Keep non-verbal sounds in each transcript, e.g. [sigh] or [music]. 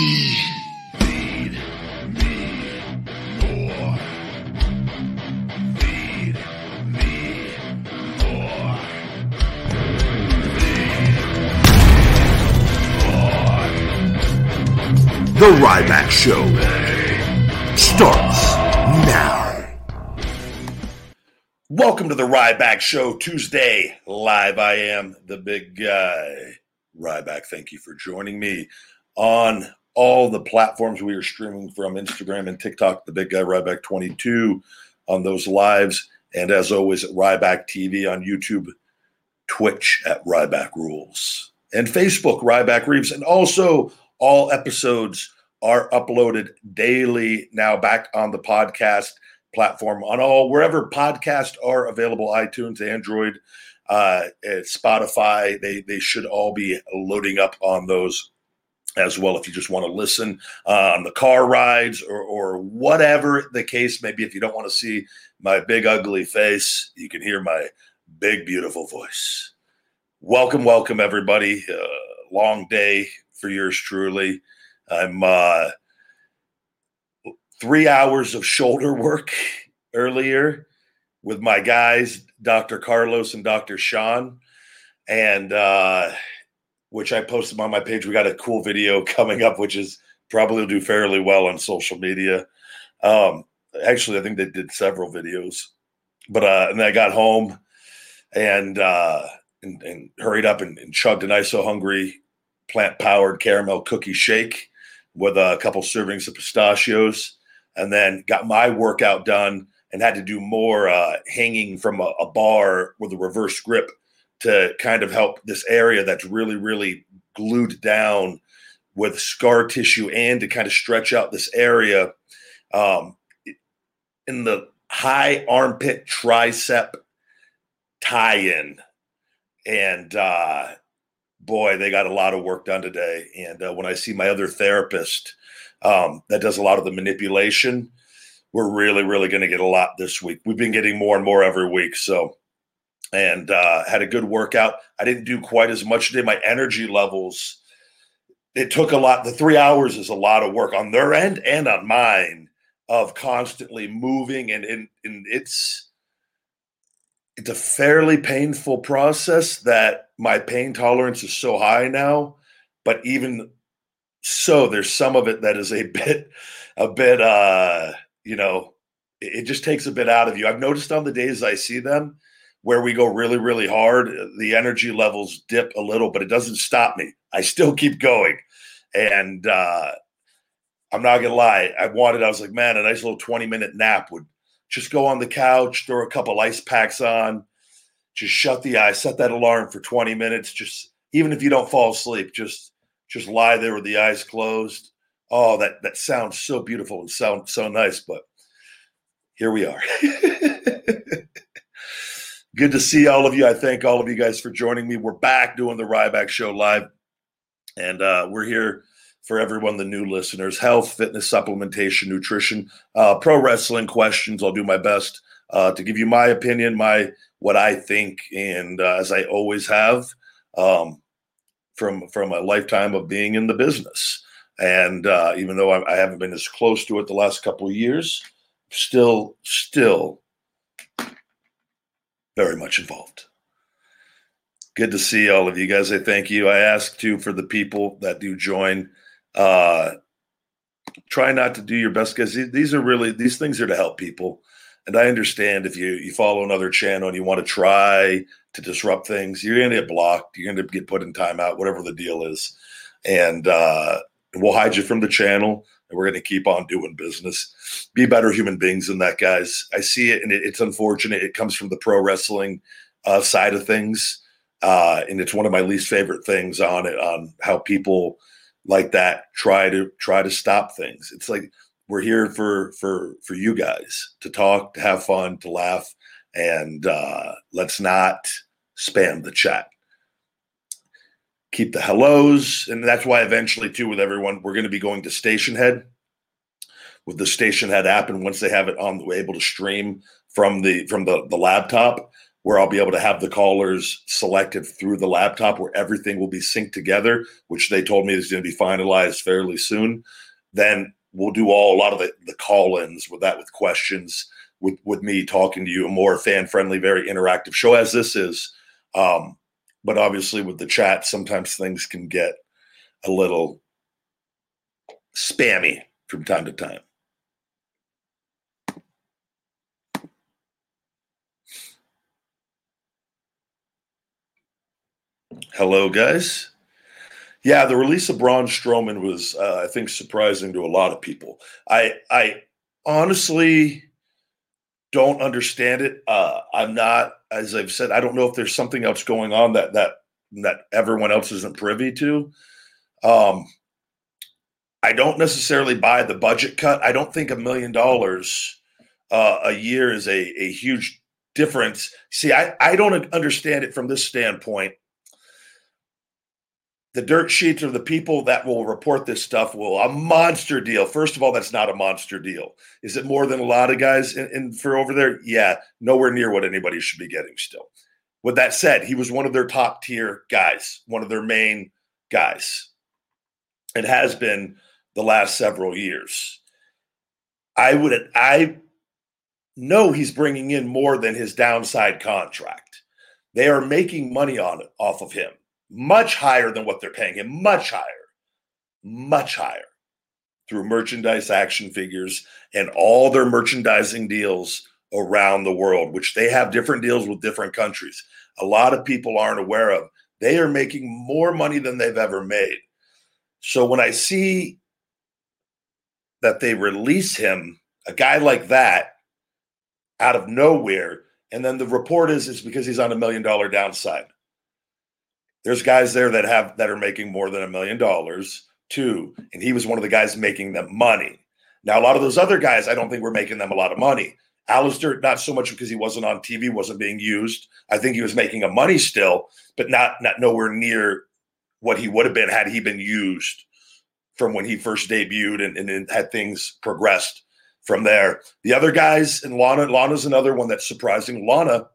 The Ryback Show starts now. Welcome to the Ryback Show Tuesday live. I am the big guy, Ryback. Thank you for joining me on all the platforms we are streaming from Instagram and TikTok, the big guy Ryback 22 on those lives. And as always, at Ryback TV on YouTube, Twitch at Ryback Rules, and Facebook, Ryback Reeves. And also, all episodes are uploaded daily now back on the podcast platform on all wherever podcasts are available itunes android uh, spotify they they should all be loading up on those as well if you just want to listen uh, on the car rides or, or whatever the case may be if you don't want to see my big ugly face you can hear my big beautiful voice welcome welcome everybody uh, long day for yours truly i'm uh three hours of shoulder work earlier with my guys, Dr. Carlos and Dr. Sean, and uh, which I posted on my page. We got a cool video [laughs] coming up, which is probably will do fairly well on social media. Um, actually, I think they did several videos, but uh, and then I got home and uh, and, and hurried up and, and chugged an ISO hungry plant powered caramel cookie shake with a couple servings of pistachios and then got my workout done and had to do more uh, hanging from a, a, bar with a reverse grip to kind of help this area that's really, really glued down with scar tissue and to kind of stretch out this area um, in the high armpit tricep tie in. And uh, boy, they got a lot of work done today. And uh, when I see my other therapist, um, that does a lot of the manipulation. We're really, really going to get a lot this week. We've been getting more and more every week. So, and uh, had a good workout. I didn't do quite as much today. My energy levels, it took a lot. The three hours is a lot of work on their end and on mine of constantly moving. And, and, and it's, it's a fairly painful process that my pain tolerance is so high now. But even so there's some of it that is a [laughs] bit a bit uh you know it, just takes a bit out of you i've noticed on the days i see them where we go really really hard the energy levels dip a little but it doesn't stop me i still keep going and uh i'm not gonna lie i wanted i was like man a nice little 20 minute nap would just go on the couch throw a couple ice packs on just shut the eye set that alarm for 20 minutes just even if you don't fall asleep just just lie there with the eyes closed. Oh, that that sounds so beautiful and sounds so nice, but here we are. [laughs] Good to see all of you. I thank all of you guys for joining me. We're back doing the Ryback Show live, and uh, we're here for everyone, the new listeners. Health, fitness, supplementation, nutrition, uh, pro wrestling questions. I'll do my best uh, to give you my opinion, my what I think, and uh, as I always have. Um, from from a lifetime of being in the business. And uh, even though I, I, haven't been as close to it the last couple of years, still still very much involved. Good to see all of you guys. I thank you. I ask too for the people that do join. Uh, try not to do your best because these are really these things are to help people. And I understand if you you follow another channel and you want to try to disrupt things, you're going to get blocked. You're going to get put in timeout, whatever the deal is, and uh, we'll hide you from the channel. And we're going to keep on doing business. Be better human beings than that, guys. I see it, and it, it's unfortunate. It comes from the pro wrestling uh, side of things, uh, and it's one of my least favorite things on it on how people like that try to try to stop things. It's like we're here for for for you guys to talk, to have fun, to laugh, and uh, let's not spam the chat. Keep the hellos, and that's why eventually too with everyone we're going to be going to Stationhead with the Stationhead app, and once they have it on, we're able to stream from the from the the laptop. where I'll be able to have the callers selected through the laptop where everything will be synced together, which they told me is going to be finalized fairly soon. Then we'll do all a lot of the, the call-ins with that with questions with with me talking to you a more fan friendly very interactive show as this is um but obviously with the chat sometimes things can get a little spammy from time to time hello guys yeah, the release of Braun Strowman was, uh, I think, surprising to a lot of people. I, I honestly don't understand it. Uh, I'm not, as I've said, I don't know if there's something else going on that that that everyone else isn't privy to. Um, I don't necessarily buy the budget cut. I don't think a million dollars uh, a year is a, a huge difference. See, I, I don't understand it from this standpoint the dirt sheets or the people that will report this stuff will a monster deal. First of all, that's not a monster deal. Is it more than a lot of guys in, in, for over there? Yeah, nowhere near what anybody should be getting still. With that said, he was one of their top tier guys, one of their main guys, It has been the last several years. I would I know he's bringing in more than his downside contract. They are making money on off of him much higher than what they're paying him, much higher, much higher through merchandise action figures and all their merchandising deals around the world, which they have different deals with different countries. A lot of people aren't aware of. They are making more money than they've ever made. So when I see that they release him, a guy like that, out of nowhere, and then the report is it's because he's on a million dollar downside. There's guys there that have that are making more than a million dollars too, and he was one of the guys making them money. Now, a lot of those other guys, I don't think were making them a lot of money. Aleister, not so much because he wasn't on TV, wasn't being used. I think he was making a money still, but not not nowhere near what he would have been had he been used from when he first debuted and, and had things progressed from there. The other guys, and Lana, Lana's another one that's surprising. Lana,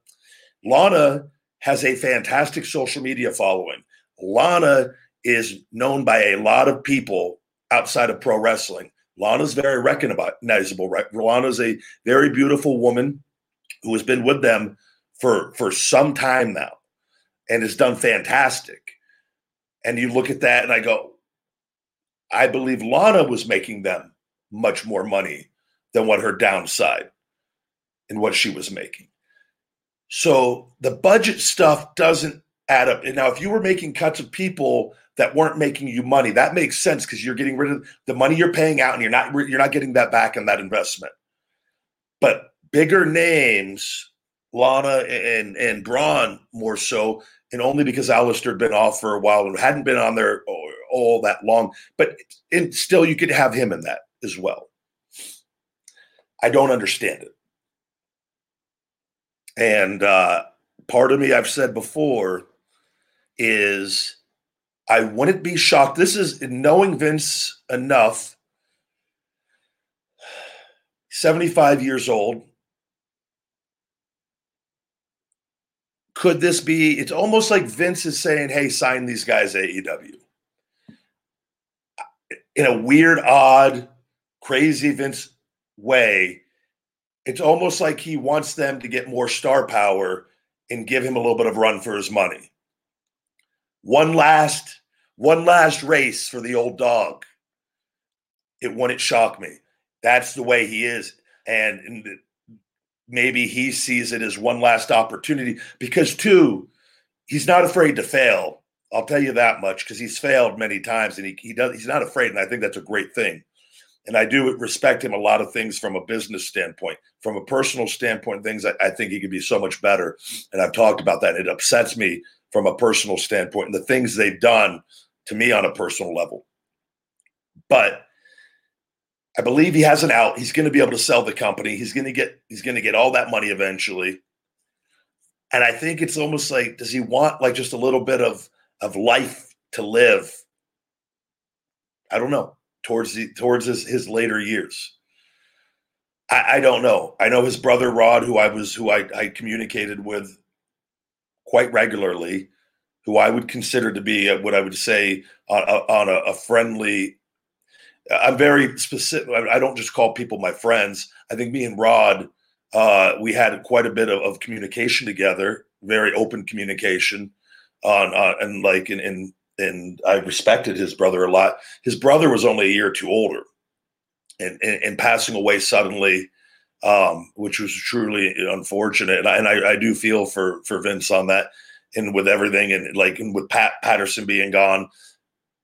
Lana has a fantastic social media following. Lana is known by a lot of people outside of pro wrestling. Lana's very recognizable, right? Lana's a very beautiful woman who has been with them for for some time now and has done fantastic. And you look at that and I go, I believe Lana was making them much more money than what her downside and what she was making. So the budget stuff doesn't add up. And now, if you were making cuts of people that weren't making you money, that makes sense because you're getting rid of the money you're paying out, and you're not you're not getting that back in that investment. But bigger names, Lana and and Braun more so, and only because Aleister had been off for a while and hadn't been on there all that long. But and still, you could have him in that as well. I don't understand it. And uh, part of me, I've said before, is I wouldn't be shocked. This is knowing Vince enough, 75 years old. Could this be? It's almost like Vince is saying, hey, sign these guys AEW. In a weird, odd, crazy Vince way, it's almost like he wants them to get more star power and give him a little bit of run for his money. One last, one last race for the old dog. It wouldn't shock me. That's the way he is. And, maybe he sees it as one last opportunity because, two, he's not afraid to fail. I'll tell you that much because he's failed many times and he, he does he's not afraid. And I think that's a great thing and I do respect him a lot of things from a business standpoint. From a personal standpoint, things I, I, think he could be so much better. And I've talked about that. It upsets me from a personal standpoint and the things they've done to me on a personal level. But I believe he has an out. He's going to be able to sell the company. He's going to get he's going to get all that money eventually. And I think it's almost like does he want like just a little bit of of life to live? I don't know towards the towards his, his later years. I, I, don't know. I know his brother Rod, who I was who I, I communicated with quite regularly, who I would consider to be what I would say on, on a, a, friendly. I'm very specific. I don't just call people my friends. I think me and Rod, uh, we had quite a bit of, of, communication together, very open communication on, uh, and like in, in and I respected his brother a lot. His brother was only a year or two older, and and, and passing away suddenly, um, which was truly unfortunate. And I, and I, I, do feel for for Vince on that, and with everything, and like and with Pat Patterson being gone,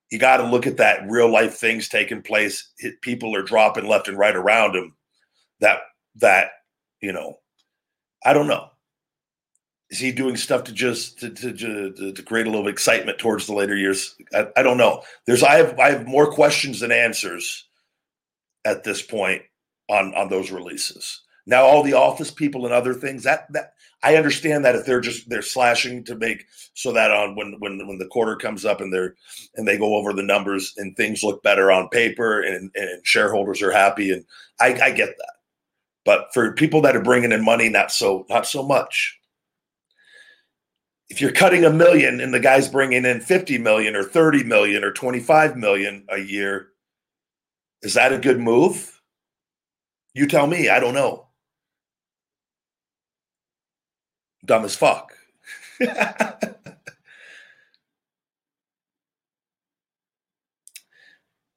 you got to look at that real life things taking place. People are dropping left and right around him. That that you know, I don't know is he doing stuff to just to, to, to, to create a little excitement towards the later years? I, I, don't know. There's I have I have more questions than answers at this point on on those releases. Now all the office people and other things that that I understand that if they're just they're slashing to make so that on when when when the quarter comes up and they're and they go over the numbers and things look better on paper and and shareholders are happy and I, I get that. But for people that are bringing in money, not so not so much if you're cutting a million and the guy's bringing in 50 million or 30 million or 25 million a year, is that a good move? You tell me. I don't know. Dumb as fuck. [laughs]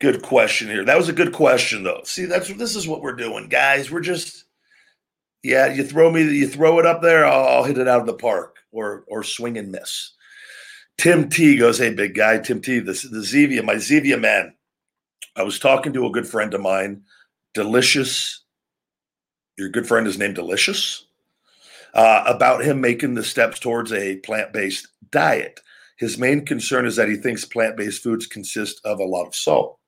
good question here. That was a good question, though. See, that's this is what we're doing, guys. We're just, yeah. You throw me, you throw it up there, I'll, I'll hit it out of the park or or swing and miss. Tim T goes, "Hey, big guy, Tim T, the the Zevia, my Zevia man. I was talking to a good friend of mine, Delicious. Your good friend is named Delicious." Uh, about him making the steps towards a plant based diet. His main concern is that he thinks plant based foods consist of a lot of salt.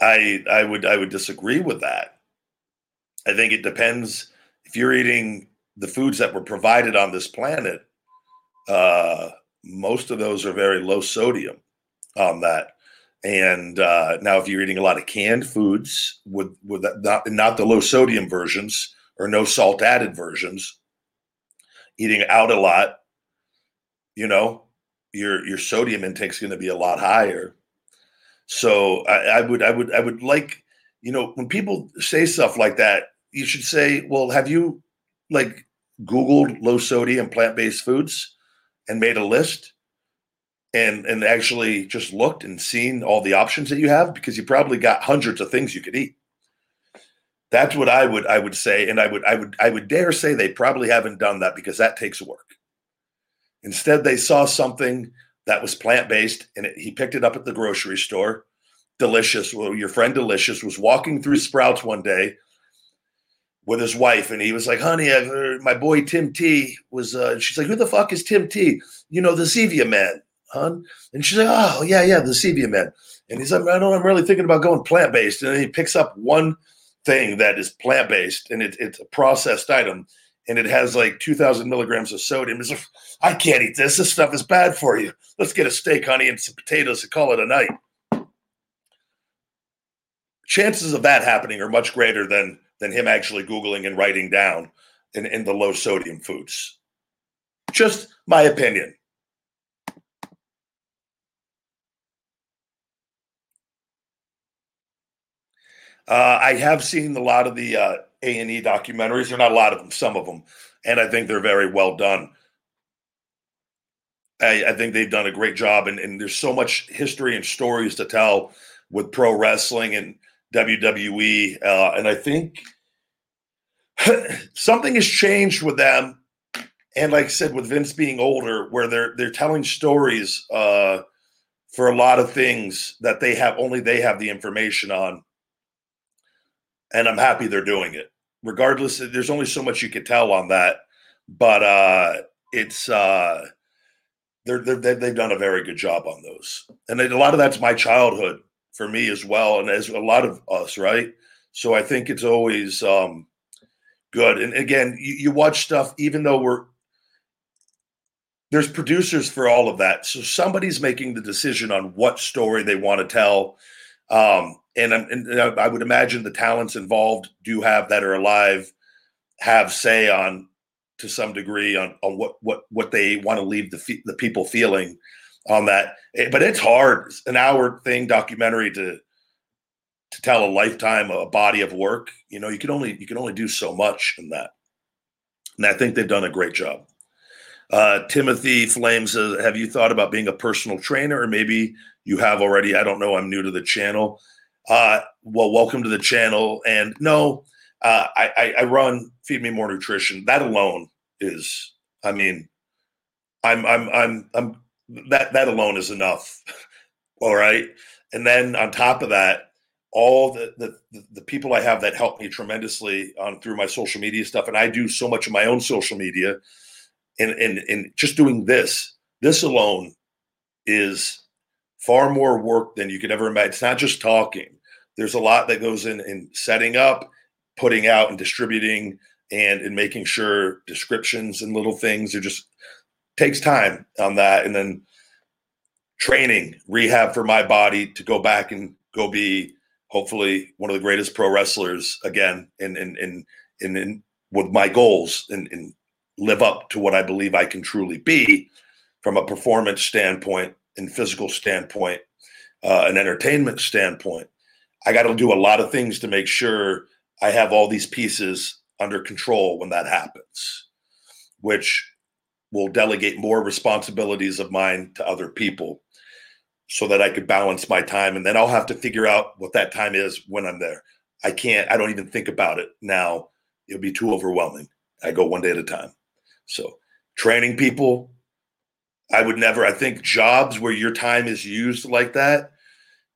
I I would I would disagree with that. I think it depends if you're eating the foods that were provided on this planet, uh, most of those are very low sodium on that. And uh, now, if you're eating a lot of canned foods with with not not the low sodium versions or no salt added versions, eating out a lot, you know, your your sodium intake is going to be a lot higher. So I, I would I would I would like you know when people say stuff like that, you should say, well, have you like Googled low sodium plant based foods and made a list and and actually just looked and seen all the options that you have because you probably got hundreds of things you could eat. That's what I would I would say, and I would I would I would dare say they probably haven't done that because that takes work. Instead, they saw something that was plant based, and it, he picked it up at the grocery store. Delicious. Well, your friend Delicious was walking through Sprouts one day with his wife, and he was like, "Honey, I've my boy Tim T was." Uh, she's like, "Who the fuck is Tim T? You know, the Zevia man, hon." And she's like, "Oh, yeah, yeah, the Zevia man." And he's like, "I don't. I'm really thinking about going plant based." And then he picks up one thing that is plant based, and it, it's a processed item, and it has like 2,000 milligrams of sodium. He's like, "I can't eat this. This stuff is bad for you. Let's get a steak, honey, and some potatoes and call it a night." Chances of that happening are much greater than than him actually Googling and writing down in, in the low sodium foods. Just my opinion. Uh, I have seen a lot of the uh, A and E documentaries. They're not a lot of them, some of them, and I think they're very well done. I, I think they've done a great job, and, and, there's so much history and stories to tell with pro wrestling and WWE, uh, and I think [laughs] something has changed with them. And like I said, with Vince being older, where they're they're telling stories uh, for a lot of things that they have only they have the information on. And I'm happy they're doing it. Regardless, there's only so much you could tell on that, but uh, it's uh, they're, they're they've done a very good job on those. And a lot of that's my childhood for me as well, and as a lot of us, right? So I think it's always um, good. And again, you, you watch stuff, even though we're there's producers for all of that. So somebody's making the decision on what story they want to tell. Um, and, and, I would imagine the talents involved do have that are alive have say on to some degree on, on what what what they want to leave the the people feeling on that. Eh, but it's hard. It's an hour thing documentary to to tell a lifetime a body of work. You know, you can only you can only do so much in that. And I think they've done a great job. Uh, Timothy Flames says, "Have you thought about being a personal trainer, or maybe you have already? I don't know. I'm new to the channel. Uh, well, welcome to the channel. And no, uh, I, I run Feed Me More Nutrition. That alone is, I mean, I'm I'm I'm I'm that that alone is enough. [laughs] All right, and then on top of that, all the, the the people I have that help me tremendously on through my social media stuff, and I do so much of my own social media, and and and just doing this, this alone is far more work than you could ever imagine. It's not just talking. There's a lot that goes in in setting up, putting out, and distributing, and in making sure descriptions and little things are just takes time on that, and then training, rehab for my body to go back and go be hopefully one of the greatest pro wrestlers again, and and and and with my goals and, and live up to what I believe I can truly be from a performance standpoint and physical standpoint, uh, an entertainment standpoint. I got to do a lot of things to make sure I have all these pieces under control when that happens, which will delegate more responsibilities of mine to other people so that I could balance my time. And then I'll have to figure out what that time is when I'm there. I can't, I don't even think about it now. It'll be too overwhelming. I go one day at a time. So training people, I would never, I think jobs where your time is used like that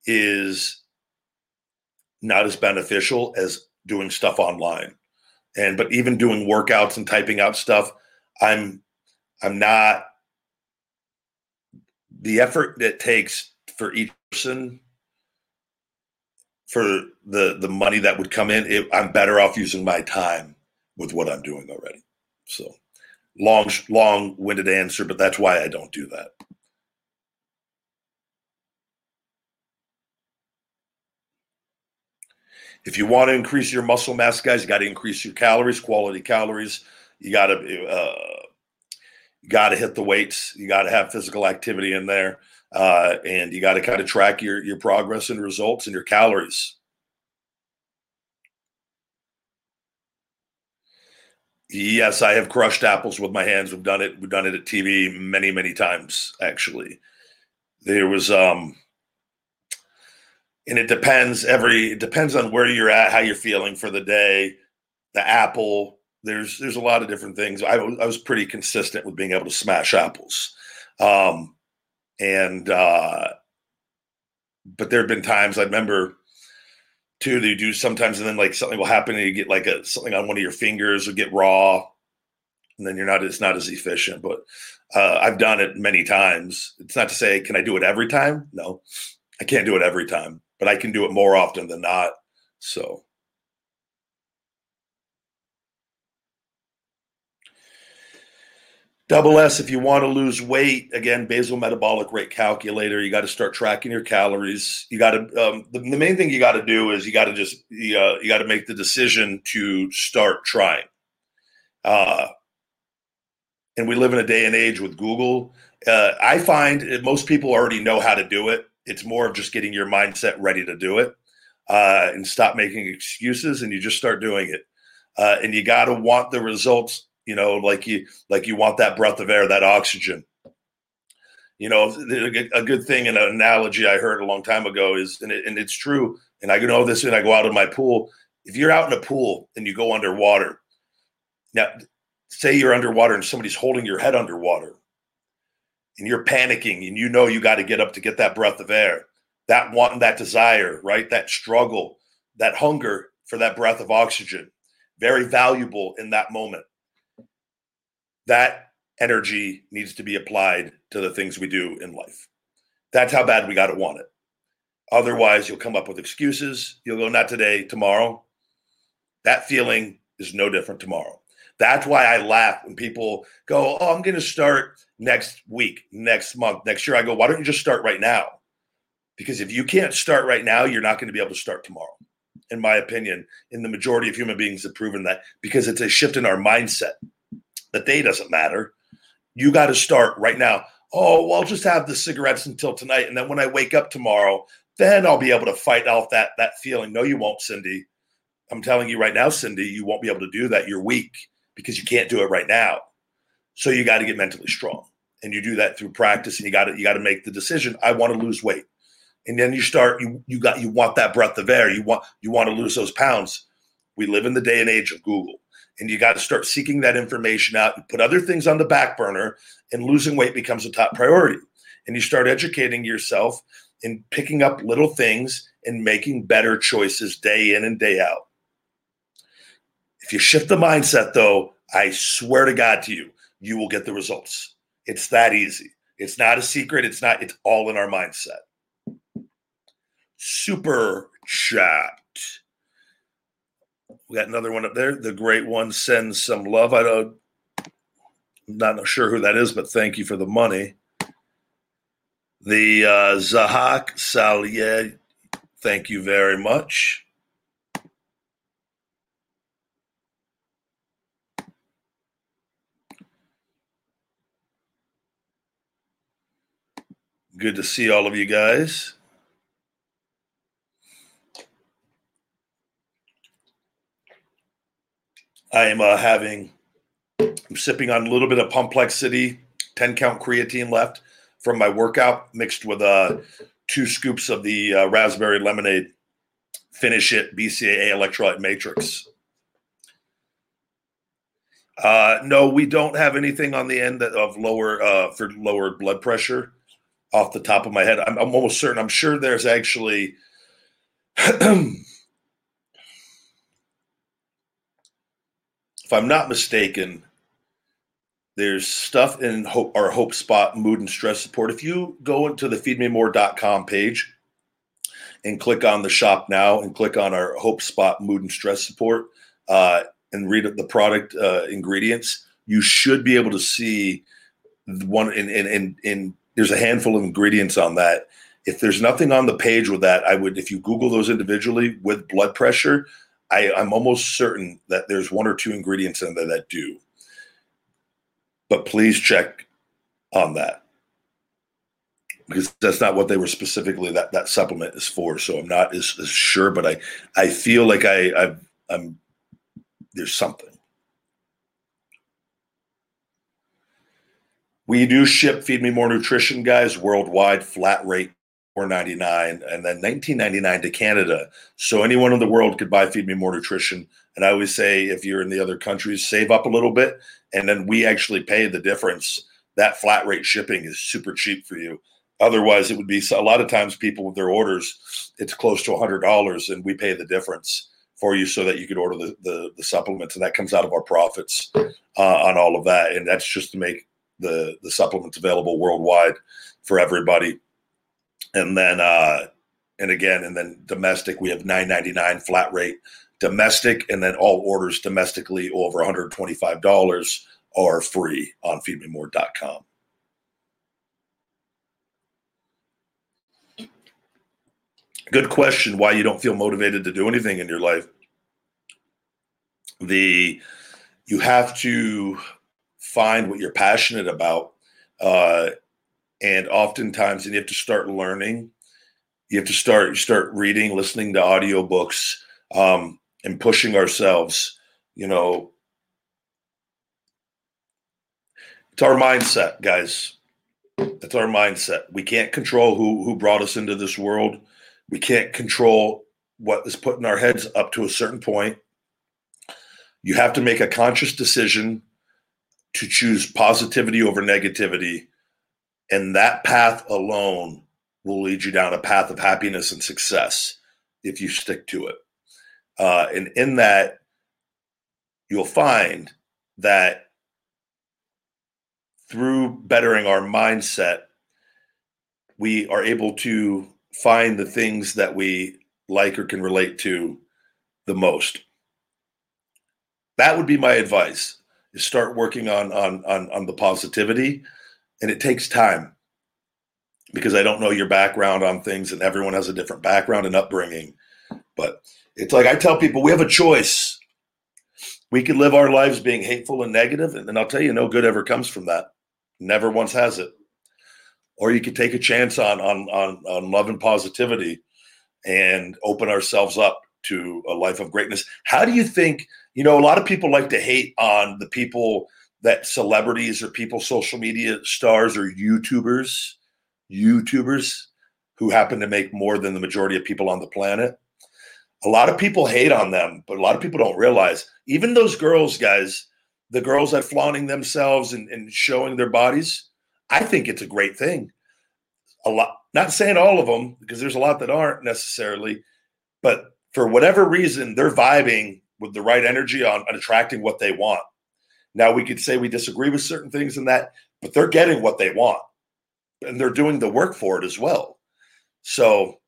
is not as beneficial as doing stuff online. And but even doing workouts and typing out stuff, I'm I'm not the effort that takes for each person for the the money that would come in, it, I'm better off using my time with what I'm doing already. So long long winded answer, but that's why I don't do that. If you want to increase your muscle mass, guys, you got to increase your calories, quality calories. You got to uh, got to hit the weights. You got to have physical activity in there, uh, and you got to kind of track your your progress and results and your calories. Yes, I have crushed apples with my hands. We've done it. We've done it at TV many, many times. Actually, there was um and it depends every it depends on where you're at how you're feeling for the day the apple there's there's a lot of different things. I, I was pretty consistent with being able to smash apples. Um and uh but there have been times i remember too that you do sometimes and then like something will happen and you get like a something on one of your fingers will get raw and then you're not it's not as efficient. But uh, i've done it many times. It's not to say can i do it every time? No. I can't do it every time but I can do it more often than not. So. Double S, if you want to lose weight, again, basal metabolic rate calculator, you got to start tracking your calories. You got to, um, the, the, main thing you got to do is you got to just, you, uh, you got to make the decision to start trying. Uh, and we live in a day and age with Google. Uh, I find most people already know how to do it. It's more of just getting your mindset ready to do it uh, and stop making excuses, and you just start doing it. Uh, and you got to want the results, you know, like you like you want that breath of air, that oxygen. You know, a good thing, and an analogy I heard a long time ago is, and, it, and it's true, and I know this when I go out in my pool. If you're out in a pool and you go underwater, now say you're underwater and somebody's holding your head underwater and you're panicking and you know you got to get up to get that breath of air, that want that desire, right? That struggle, that hunger for that breath of oxygen, very valuable in that moment. That energy needs to be applied to the things we do in life. That's how bad we got to want it. Otherwise, you'll come up with excuses. You'll go, not today, tomorrow. That feeling is no different tomorrow. That's why I laugh when people go, Oh, I'm going to start next week, next month, next year. I go, Why don't you just start right now? Because if you can't start right now, you're not going to be able to start tomorrow. in my opinion, in the majority of human beings have proven that because it's a shift in our mindset. The day doesn't matter. You got to start right now. Oh, well, I'll just have the cigarettes until tonight. And then when I wake up tomorrow, then I'll be able to fight off that that feeling. No, you won't, Cindy. I'm telling you right now, Cindy, you won't be able to do that. You're weak because you can't do it right now. So you got to get mentally strong. And you do that through practice and you got to you got to make the decision. I want to lose weight and then you start you you got you want that breath of air you want you want to lose those pounds we live in the day and age of google and you got to start seeking that information out. You put other things on the back burner and losing weight becomes a top priority. And you start educating yourself and picking up little things and making better choices day in and day out. If you shift the mindset though i swear to god to you you will get the results. It's that easy. It's not a secret. It's not it's all in our mindset. Super chat. We got another one up there. The great one sends some love. I don't, not sure who that is, but thank you for the money. The uh, Zahak Salye, thank you very much. Good to see all of you guys. I am uh, having, I'm sipping on a little bit of Complexity 10 count creatine left from my workout, mixed with uh, two scoops of the uh, raspberry lemonade. Finish it BCAA electrolyte matrix. Uh, no, we don't have anything on the end of lower uh, for lower blood pressure. Off the top of my head, I'm, I'm almost certain. I'm sure there's actually [clears throat] if I'm not mistaken, there's stuff in Hope, our Hope Spot mood and stress support. If you go into the feedmemore.com page and click on the shop now and click on our Hope Spot mood and stress support uh, and read the product uh, ingredients, you should be able to see one in, in, in, in there's a handful of ingredients on that. If there's nothing on the page with that, I would, if you Google those individually with blood pressure, I, I'm almost certain that there's one or two ingredients in there that do. But please check on that because that's not what they were specifically that that supplement is for. So I'm not as, as sure, but I I feel like I i I'm there's something. We do ship Feed Me More Nutrition guys worldwide, flat rate 499 and then 1999 to Canada. So anyone in the world could buy Feed Me More Nutrition. And I always say, if you're in the other countries, save up a little bit, and then we actually pay the difference. That flat rate shipping is super cheap for you. Otherwise, it would be a lot of times people with their orders, it's close to hundred dollars, and we pay the difference for you so that you could order the, the, the supplements, and that comes out of our profits uh, on all of that. And that's just to make the the supplements available worldwide for everybody and then uh and again and then domestic we have 999 flat rate domestic and then all orders domestically over $125 are free on feedmemore.com good question why you don't feel motivated to do anything in your life. The you have to find what you're passionate about uh, and oftentimes and you have to start learning. You have to start start reading listening to audiobooks um, and pushing ourselves you know. It's our mindset guys. It's our mindset. We can't control who who brought us into this world. We can't control what is put in our heads up to a certain point. You have to make a conscious decision to choose positivity over negativity and that path alone will lead you down a path of happiness and success if you stick to it. Uh, and in that, you'll find that through bettering our mindset, we are able to find the things that we like or can relate to the most. That would be my advice: is start working on on on, on the positivity and it takes time because I don't know your background on things, and everyone has a different background and upbringing. But It's like I tell people we have a choice. We could live our lives being hateful and negative, and, and I'll tell you, no good ever comes from that. Never once has it. Or you could take a chance on on on, on love and positivity and open ourselves up to a life of greatness. How do you think, you know, a lot of people like to hate on the people that celebrities or people, social media stars or YouTubers, YouTubers who happen to make more than the majority of people on the planet. A lot of people hate on them, but a lot of people don't realize even those girls, guys, the girls that flaunting themselves and, and showing their bodies, I think it's a great thing. A lot, not saying all of them, because there's a lot that aren't necessarily, but for whatever reason, they're vibing with the right energy on, on attracting what they want. Now we could say we disagree with certain things in that, but they're getting what they want. And they're doing the work for it as well. So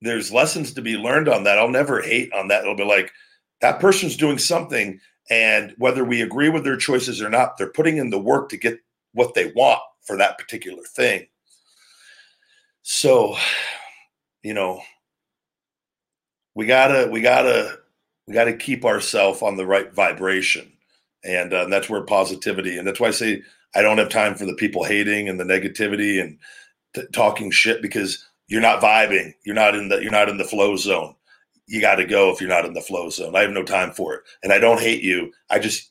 there's lessons to be learned on that. I'll never hate on that. It'll be like that person's doing something, and whether we agree with their choices or not, they're putting in the work to get what they want for that particular thing. So, you know, we gotta, we gotta, we gotta keep ourselves on the right vibration, and, uh, and that's where positivity. And that's why I say I don't have time for the people hating and the negativity and t- talking shit because you're not vibing. You're not in the you're not in the flow zone. You got to go if you're not in the flow zone. I have no time for it, and I don't hate you. I just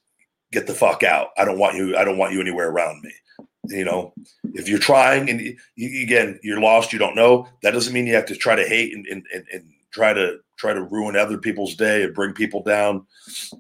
get the fuck out. I don't want you. I don't want you anywhere around me. You know, if you're trying and you, again you're lost, you don't know. That doesn't mean you have to try to hate and, and, and, and try to try to ruin other people's day and bring people down.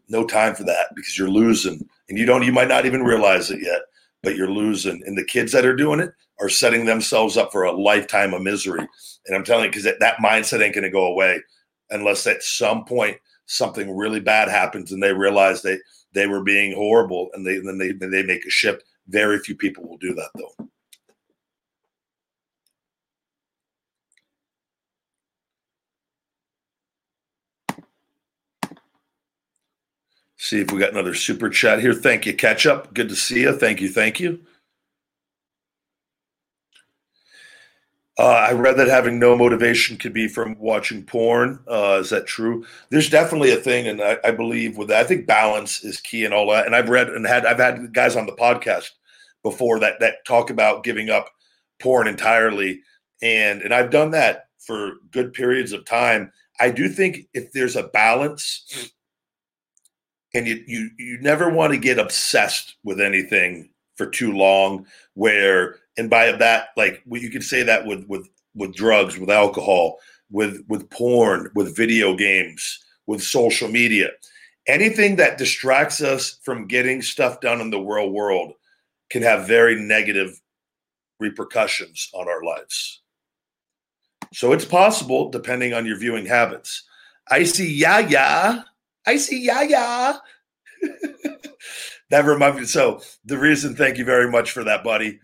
No time for that because you're losing, and you don't. You might not even realize it yet, but you're losing. And the kids that are doing it, are setting themselves up for a lifetime of misery. And I'm telling you, because that, that mindset ain't going to go away unless at some point something really bad happens and they realize they they were being horrible and they then they they make a shift. Very few people will do that though. See if we got another super chat here. Thank you, catch up. Good to see you. Thank you. Thank you. Uh, I read that having no motivation could be from watching porn. Uh, is that true? There's definitely a thing, and I, I, believe with that. I think balance is key and all that. And I've read and had I've had guys on the podcast before that that talk about giving up porn entirely, and and I've done that for good periods of time. I do think if there's a balance, and you you you never want to get obsessed with anything for too long, where and by that like you could say that with with with drugs with alcohol with with porn with video games with social media. Anything that distracts us from getting stuff done in the real world can have very negative repercussions on our lives. So it's possible depending on your viewing habits. I see yeah i see yeah that reminds me so the reason thank you very much for that buddy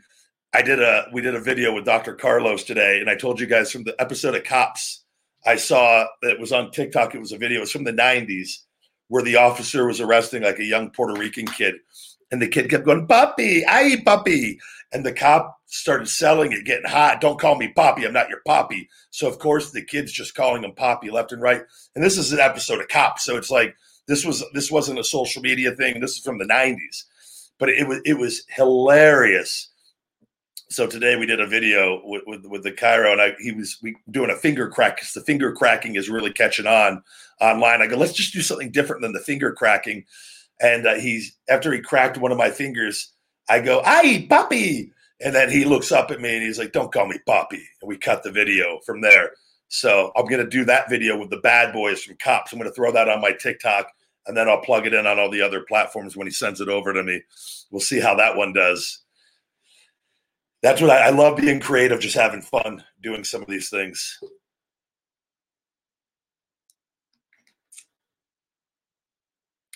I did a we did a video with Dr. Carlos today, and I told you guys from the episode of Cops. I saw that was on TikTok. It was a video. It's from the '90s where the officer was arresting like a young Puerto Rican kid, and the kid kept going, "Puppy, I puppy," and the cop started selling it, getting hot. Don't call me Poppy. I'm not your Poppy. So of course the kid's just calling him Poppy left and right. And this is an episode of Cops, so it's like this was this wasn't a social media thing. This is from the '90s, but it was it was hilarious so today we did a video with, with, with the chiro, and I, he was we doing a finger crack because the finger cracking is really catching on online. I go, let's just do something different than the finger cracking. And uh, he's after he cracked one of my fingers, I go, "Aye, puppy!" And then he looks up at me and he's like, "Don't call me puppy." And we cut the video from there. So I'm gonna do that video with the bad boys from Cops. I'm gonna throw that on my TikTok, and then I'll plug it in on all the other platforms when he sends it over to me. We'll see how that one does that's what I, I love being creative, just having fun doing some of these things.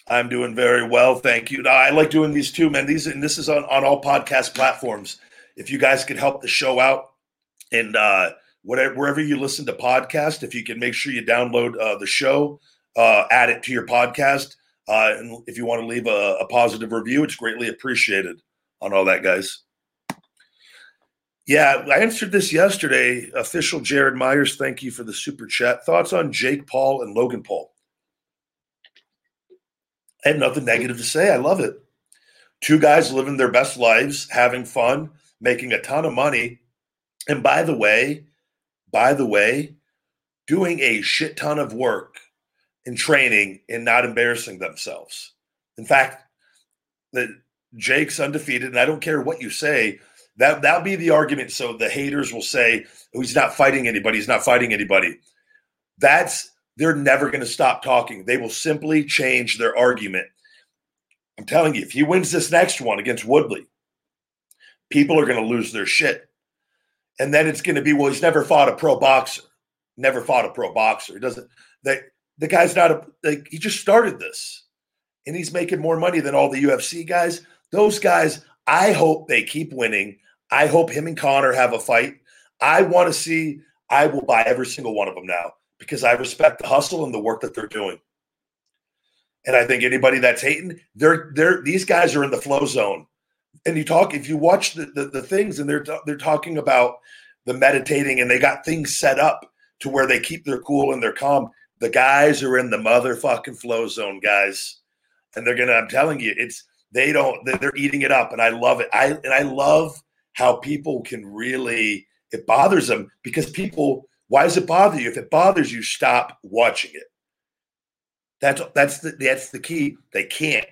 I'm doing very well, thank you. I like doing these too, man. These and this is on, on all podcast platforms. If you guys could help the show out and uh, whatever wherever you listen to podcast, if you can make sure you download uh, the show, uh, add it to your podcast, uh, and if you want to leave a, a positive review, it's greatly appreciated on all that, guys. Yeah, I answered this yesterday. Official Jared Myers, thank you for the super chat. Thoughts on Jake Paul and Logan Paul? I have nothing negative to say. I love it. Two guys living their best lives, having fun, making a ton of money. And by the way, by the way, doing a shit ton of work in training and not embarrassing themselves. In fact, that Jake's undefeated, and I don't care what you say. That that'll be the argument. So the haters will say oh, he's not fighting anybody. He's not fighting anybody. That's they're never going to stop talking. They will simply change their argument. I'm telling you, if he wins this next one against Woodley, people are going to lose their shit. And then it's going to be, well, he's never fought a pro boxer. Never fought a pro boxer. He doesn't. That the guy's not a. Like, he just started this, and he's making more money than all the UFC guys. Those guys, I hope they keep winning. I hope him and Connor have a fight. I want to see. I will buy every single one of them now because I respect the hustle and the work that they're doing. And I think anybody that's hating, they're they're these guys are in the flow zone. And you talk if you watch the the, the things and they're they're talking about the meditating and they got things set up to where they keep their cool and their calm. The guys are in the motherfucking flow zone, guys. And they're gonna, I'm telling you, it's they don't they're eating it up. And I love it. I and I love how people can really it bothers them because people why does it bother you? If it bothers you, stop watching it. That's that's the that's the key. They can't.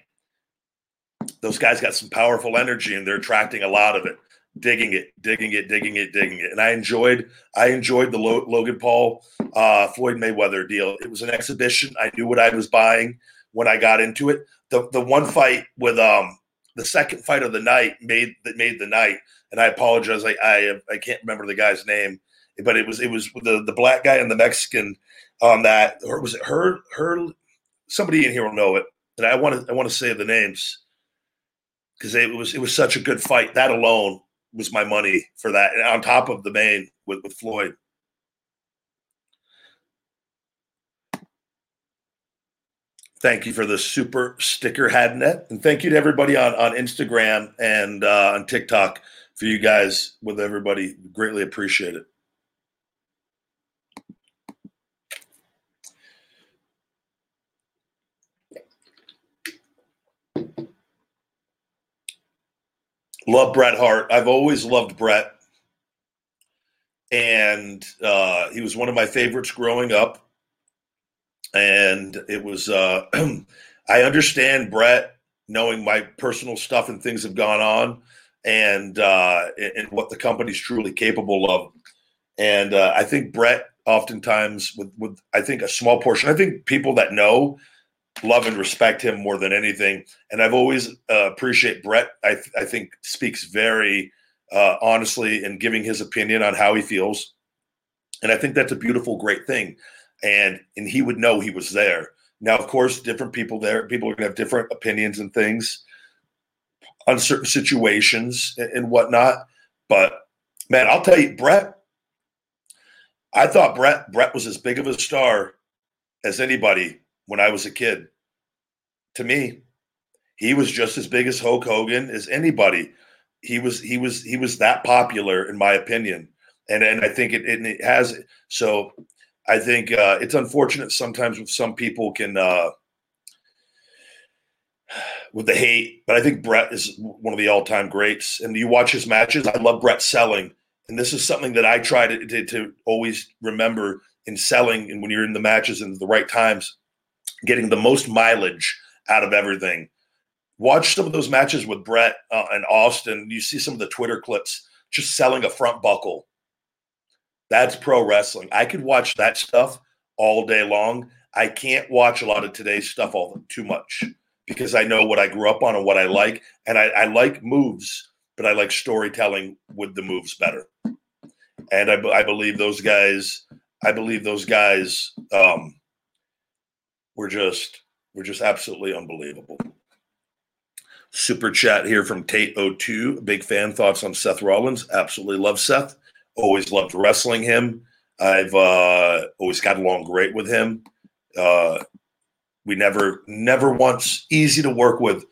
Those guys got some powerful energy and they're attracting a lot of it. Digging it, digging it, digging it, digging it. And I enjoyed I enjoyed the Logan Paul uh, Floyd Mayweather deal. It was an exhibition. I knew what I was buying when I got into it. The the one fight with um the second fight of the night made that made the night. And I apologize. I, I I can't remember the guy's name but it was it was the the black guy and the Mexican on that, or was it her her? Somebody in here will know it, and I want to I want to say the names because it was it was such a good fight. That alone was my money for that, and on top of the main with with Floyd. Thank you for the super sticker Hadnet, and thank you to everybody on on Instagram and uh, on TikTok for you guys with everybody. Greatly appreciate it. Love Bret Hart. I've always loved Bret. And uh, he was one of my favorites growing up. And it was, uh, [clears throat] I understand Bret knowing my personal stuff and things have gone on and, uh, and what the company's truly capable of. And uh, I think Bret oftentimes with, with, I think a small portion, I think people that know love and respect him more than anything. And I've always uh, appreciate Bret. I, th- I think speaks very uh, honestly and giving his opinion on how he feels. And I think that's a beautiful, great thing. And and he would know he was there. Now, of course, different people there, people are going to have different opinions and things on certain situations and, and whatnot. But man, I'll tell you, Bret. I thought Bret Bret was as big of a star as anybody when I was a kid. To me, he was just as big as Hulk Hogan as anybody. He was he was he was that popular in my opinion, and and I think it it, it has so. I think uh, it's unfortunate sometimes with some people can uh, with the hate, but I think Bret is one of the all time greats. And you watch his matches. I love Bret selling, and this is something that I try to, to, to always remember in selling and when you're in the matches and the right times getting the most mileage out of everything. Watch some of those matches with Bret uh, and Austin. You see some of the Twitter clips just selling a front buckle. That's pro wrestling. I could watch that stuff all day long. I can't watch a lot of today's stuff all too much because I know what I grew up on and what I like, and I, I like moves, but I like storytelling with the moves better. And I, I believe those guys. I believe those guys um, were just were just absolutely unbelievable. Super chat here from Tate02. Big fan thoughts on Seth Rollins. Absolutely love Seth. Always loved wrestling him. I've uh, always got along great with him. Uh, we never, never once easy to work with.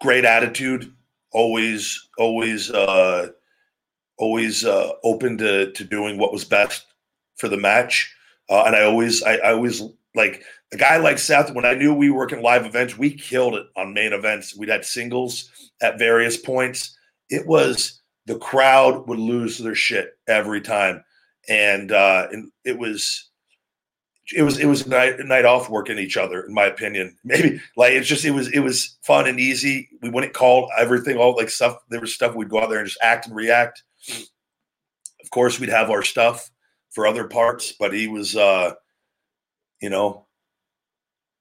Great attitude. always always uh, always uh, open to to doing what was best for the match. Uh, and I always I, I always like a guy like Seth. When I knew we were working live events, we killed it on main events. We'd had singles at various points. It was the crowd would lose their shit every time, and uh, and it was it was it was a night, a night off working each other in my opinion [laughs] maybe like it's just it was it was fun and easy we wouldn't call everything all like stuff there was stuff we'd go out there and just act and react of course we'd have our stuff for other parts but he was uh you know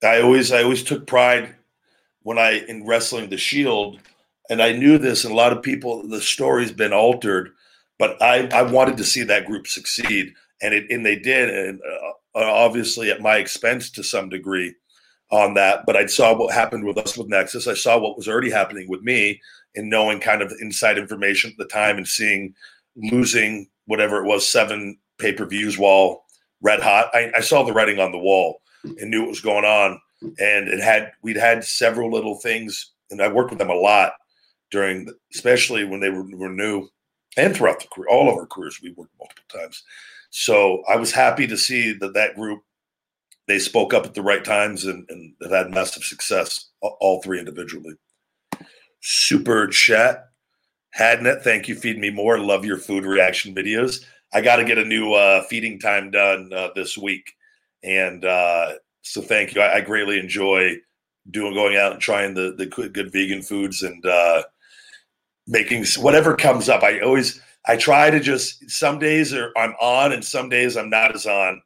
i always i always took pride when i in wrestling the shield and i knew this and a lot of people the story's been altered but i i wanted to see that group succeed and it and they did and uh, uh, obviously at my expense to some degree on that. But I saw what happened with us with Nexus. I saw what was already happening with me and knowing kind of inside information at the time and seeing losing whatever it was, seven pay per views while red hot. I, I, saw the writing on the wall and knew what was going on. And it had, we'd had several little things, and I worked with them a lot during, especially when they were, were new and throughout the career, all of our careers, we worked multiple times. So I was happy to see that that group they spoke up at the right times and, and have had massive success, all three individually. Super chat. Hadnet, thank you. Feed me more. Love your food reaction videos. I got to get a new uh, feeding time done uh, this week, and uh, so thank you. I, I, greatly enjoy doing going out and trying the the good, good vegan foods and uh, making whatever comes up. I always I try to just some days are, I'm on and some days I'm not as on.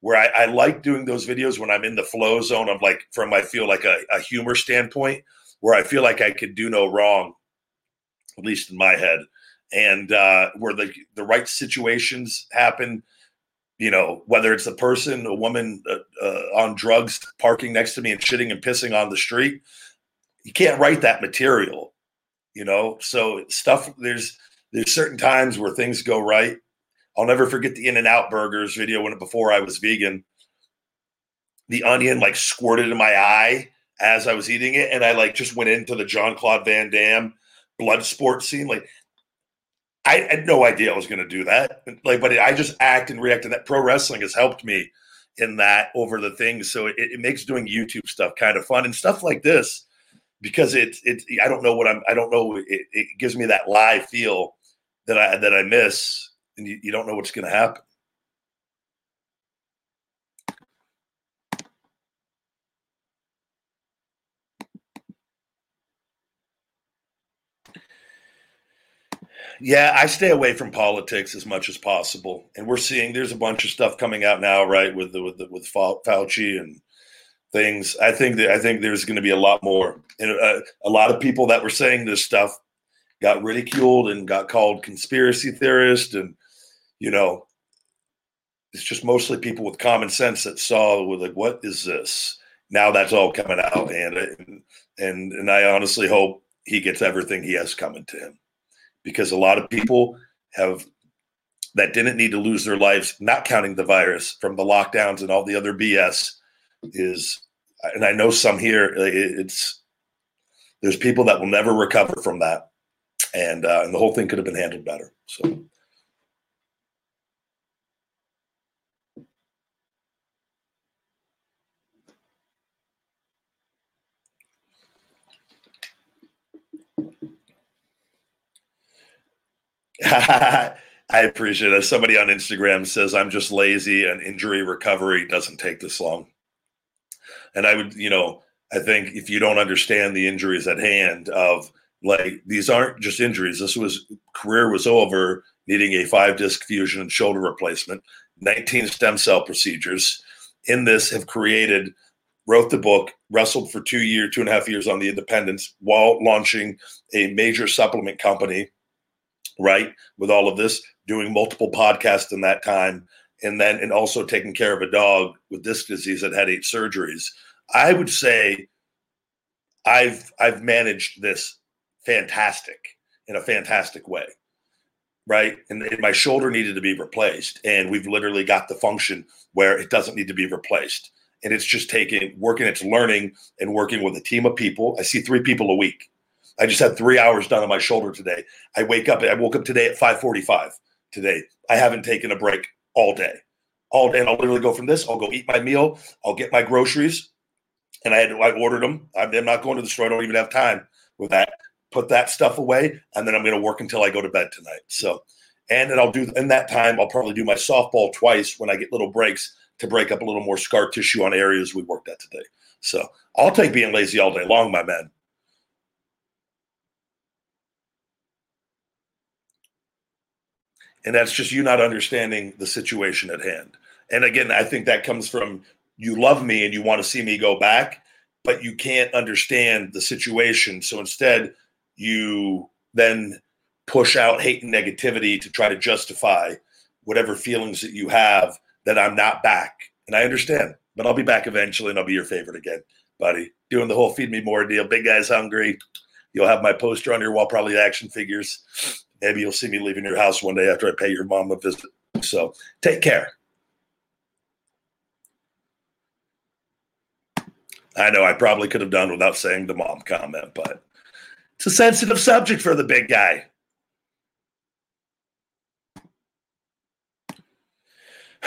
Where I, I, like doing those videos when I'm in the flow zone of like from I feel like a, a humor standpoint, where I feel like I could do no wrong, at least in my head, and uh, where the the right situations happen. You know, whether it's a person, a woman uh, uh, on drugs parking next to me and shitting and pissing on the street, you can't write that material. You know, so stuff there's there's certain times where things go right. I'll never forget the In-N-Out Burgers video when before I was vegan. The onion like squirted in my eye as I was eating it, and I like just went into the John Claude Van Damme blood sport scene. Like I had no idea I was going to do that. Like, but I just act and react, and that pro wrestling has helped me in that over the things. So it, it makes doing YouTube stuff kind of fun and stuff like this because it's it. I don't know what I'm. I don't know. It, it gives me that live feel that I that I miss, and you, you don't know what's going to happen. Yeah, I stay away from politics as much as possible, and we're seeing there's a bunch of stuff coming out now, right? With the, with the, with Fauci and things. I think that I think there's going to be a lot more, and uh, a lot of people that were saying this stuff got ridiculed and got called conspiracy theorist and you know it's just mostly people with common sense that saw with like what is this now that's all coming out and and and i honestly hope he gets everything he has coming to him because a lot of people have that didn't need to lose their lives not counting the virus from the lockdowns and all the other bs is and i know some here it's there's people that will never recover from that and uh, and the whole thing could have been handled better. So. [laughs] I appreciate it. Somebody on Instagram says, I'm just lazy and injury recovery doesn't take this long. And I would, you know, I think if you don't understand the injuries at hand of like these aren't just injuries. This was career was over, needing a five disc fusion and shoulder replacement, 19 stem cell procedures. In this, have created, wrote the book, wrestled for two year, two and a half years on the independence while launching a major supplement company, right? With all of this, doing multiple podcasts in that time, and then and also taking care of a dog with disc disease that had eight surgeries. I would say I've I've managed this fantastic in a fantastic way right and, and, my shoulder needed to be replaced and we've literally got the function where it doesn't need to be replaced and it's just taking working it's learning and working with a team of people i see three people a week I just had three hours done on my shoulder today. I wake up. I woke up today at 5:45 today. I haven't taken a break all day, all day. And I'll literally go from this. I'll go eat my meal. I'll get my groceries, and I had I ordered them. I'm, I'm not going to the store. I don't even have time with that. Put that stuff away, and then I'm going to work until I go to bed tonight. So, and then I'll do in that time. I'll probably do my softball twice when I get little breaks to break up a little more scar tissue on areas we worked at today. So I'll take being lazy all day long, my man. And that's just you not understanding the situation at hand. And again, I think that comes from you love me and you want to see me go back, but you can't understand the situation. So instead, you then push out hate and negativity to try to justify whatever feelings that you have that I'm not back. And I understand, but I'll be back eventually and I'll be your favorite again, buddy. Doing the whole feed me more deal. Big guy's hungry. You'll have my poster on your wall, probably action figures. Maybe you'll see me leaving your house one day after I pay your mom a visit. So take care. I know I probably could have done without saying the mom comment, but it's a sensitive subject for the big guy.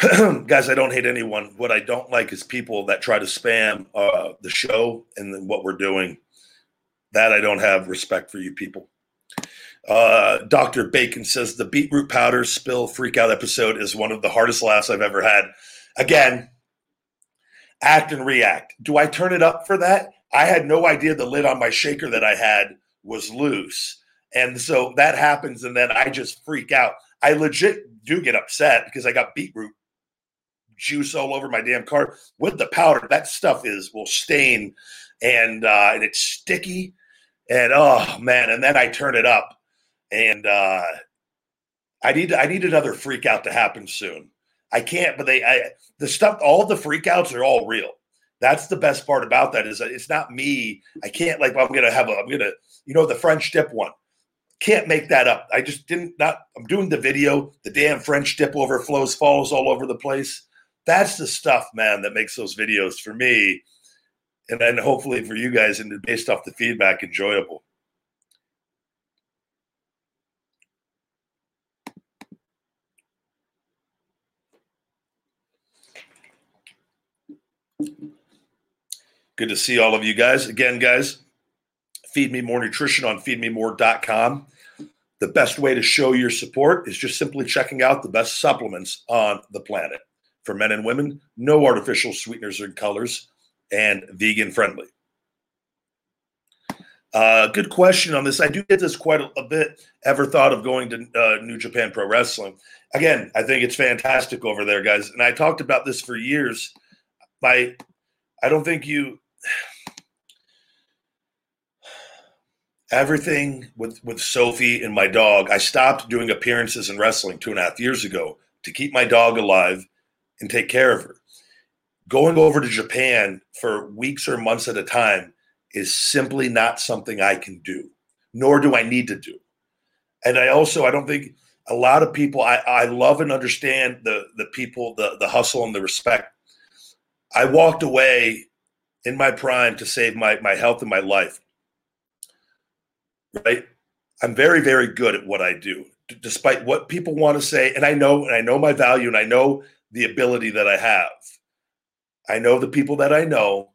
[clears throat] Guys, I don't hate anyone. What I don't like is people that try to spam uh, the show and what we're doing. That I don't have respect for you people. Uh, Dr. Bacon says the beetroot powder spill freak out episode is one of the hardest laughs I've ever had. Again, act and react. Do I turn it up for that? I had no idea the lid on my shaker that I had was loose. And so that happens, and then I just freak out. I legit do get upset because I got beetroot juice all over my damn car with the powder. That stuff is will stain and uh, and it's sticky. And oh man, and then I turn it up and uh, I need I need another freak out to happen soon. I can't, but they I the stuff all the freakouts are all real. That's the best part about that is it's not me. I can't like I'm gonna have a I'm gonna you know the French dip one. Can't make that up. I just didn't not I'm doing the video. The damn French dip overflows, falls all over the place. That's the stuff, man, that makes those videos for me, and then hopefully for you guys, and based off the feedback, enjoyable. Good to see all of you guys. Again, guys, feed me more nutrition on feedmemore.com. The best way to show your support is just simply checking out the best supplements on the planet for men and women, no artificial sweeteners or colors, and vegan friendly. Uh, good question on this. I do get this quite a, a bit. Ever thought of going to uh, New Japan Pro Wrestling? Again, I think it's fantastic over there, guys. And I talked about this for years. My, I don't think you. [sighs] Everything with with Sophie and my dog. I stopped doing appearances in wrestling two and a half years ago to keep my dog alive and take care of her. Going over to Japan for weeks or months at a time is simply not something I can do, nor do I need to do. And I also I don't think a lot of people I, I love and understand the the people, the the hustle and the respect. I walked away in my prime to save my my health and my life. Right? I'm very, very good at what I do, despite what people want to say. And I know, and I know my value, and I know the ability that I have. I know the people that I know,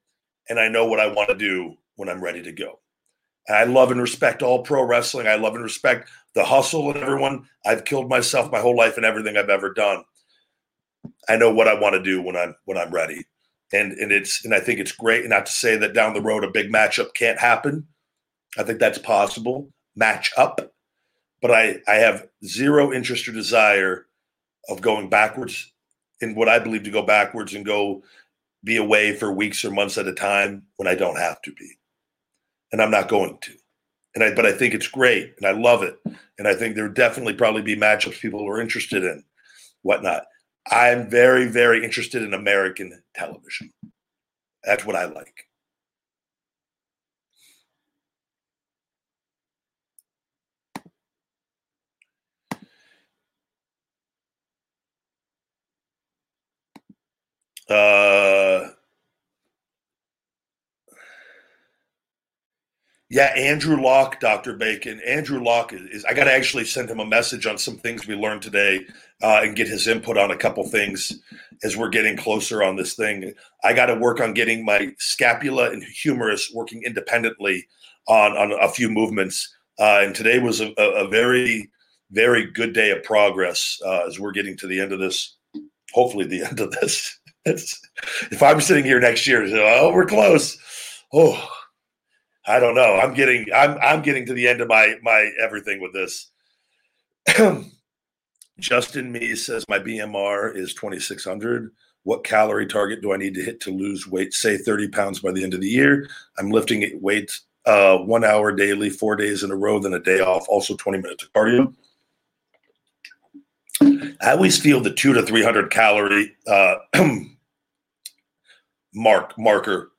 and I know what I want to do when I'm ready to go. And I love and respect all pro wrestling. I love and respect the hustle and everyone. I've killed myself my whole life and everything I've ever done. I know what I want to do when I'm when I'm ready. And and it's and I think it's great. Not to say that down the road a big matchup can't happen. I think that's possible. Match up. But I I have zero interest or desire of going backwards in what I believe to go backwards and go be away for weeks or months at a time when I don't have to be. And I'm not going to. And I but I think it's great and I love it. And I think there would definitely probably be matchups people are interested in, whatnot. I'm very, very interested in American television. That's what I like. Uh, Yeah, Andrew Locke, Dr. Bacon. Andrew Locke is, is I got to actually send him a message on some things we learned today uh, and get his input on a couple things as we're getting closer on this thing. I got to work on getting my scapula and humerus working independently on, on a few movements. Uh, and today was a, a, very, very good day of progress uh, as we're getting to the end of this. Hopefully, the end of this. [laughs] If I'm sitting here next year, oh, we're close. Oh, I don't know. I'm getting I'm I'm getting to the end of my my everything with this. [clears throat] Justin Me says my BMR is 2600. What calorie target do I need to hit to lose weight? Say 30 pounds by the end of the year. I'm lifting weights uh, one hour daily, four days in a row, then a day off. Also 20 minutes of cardio. I always feel the two to 300 calorie uh, [clears throat] mark marker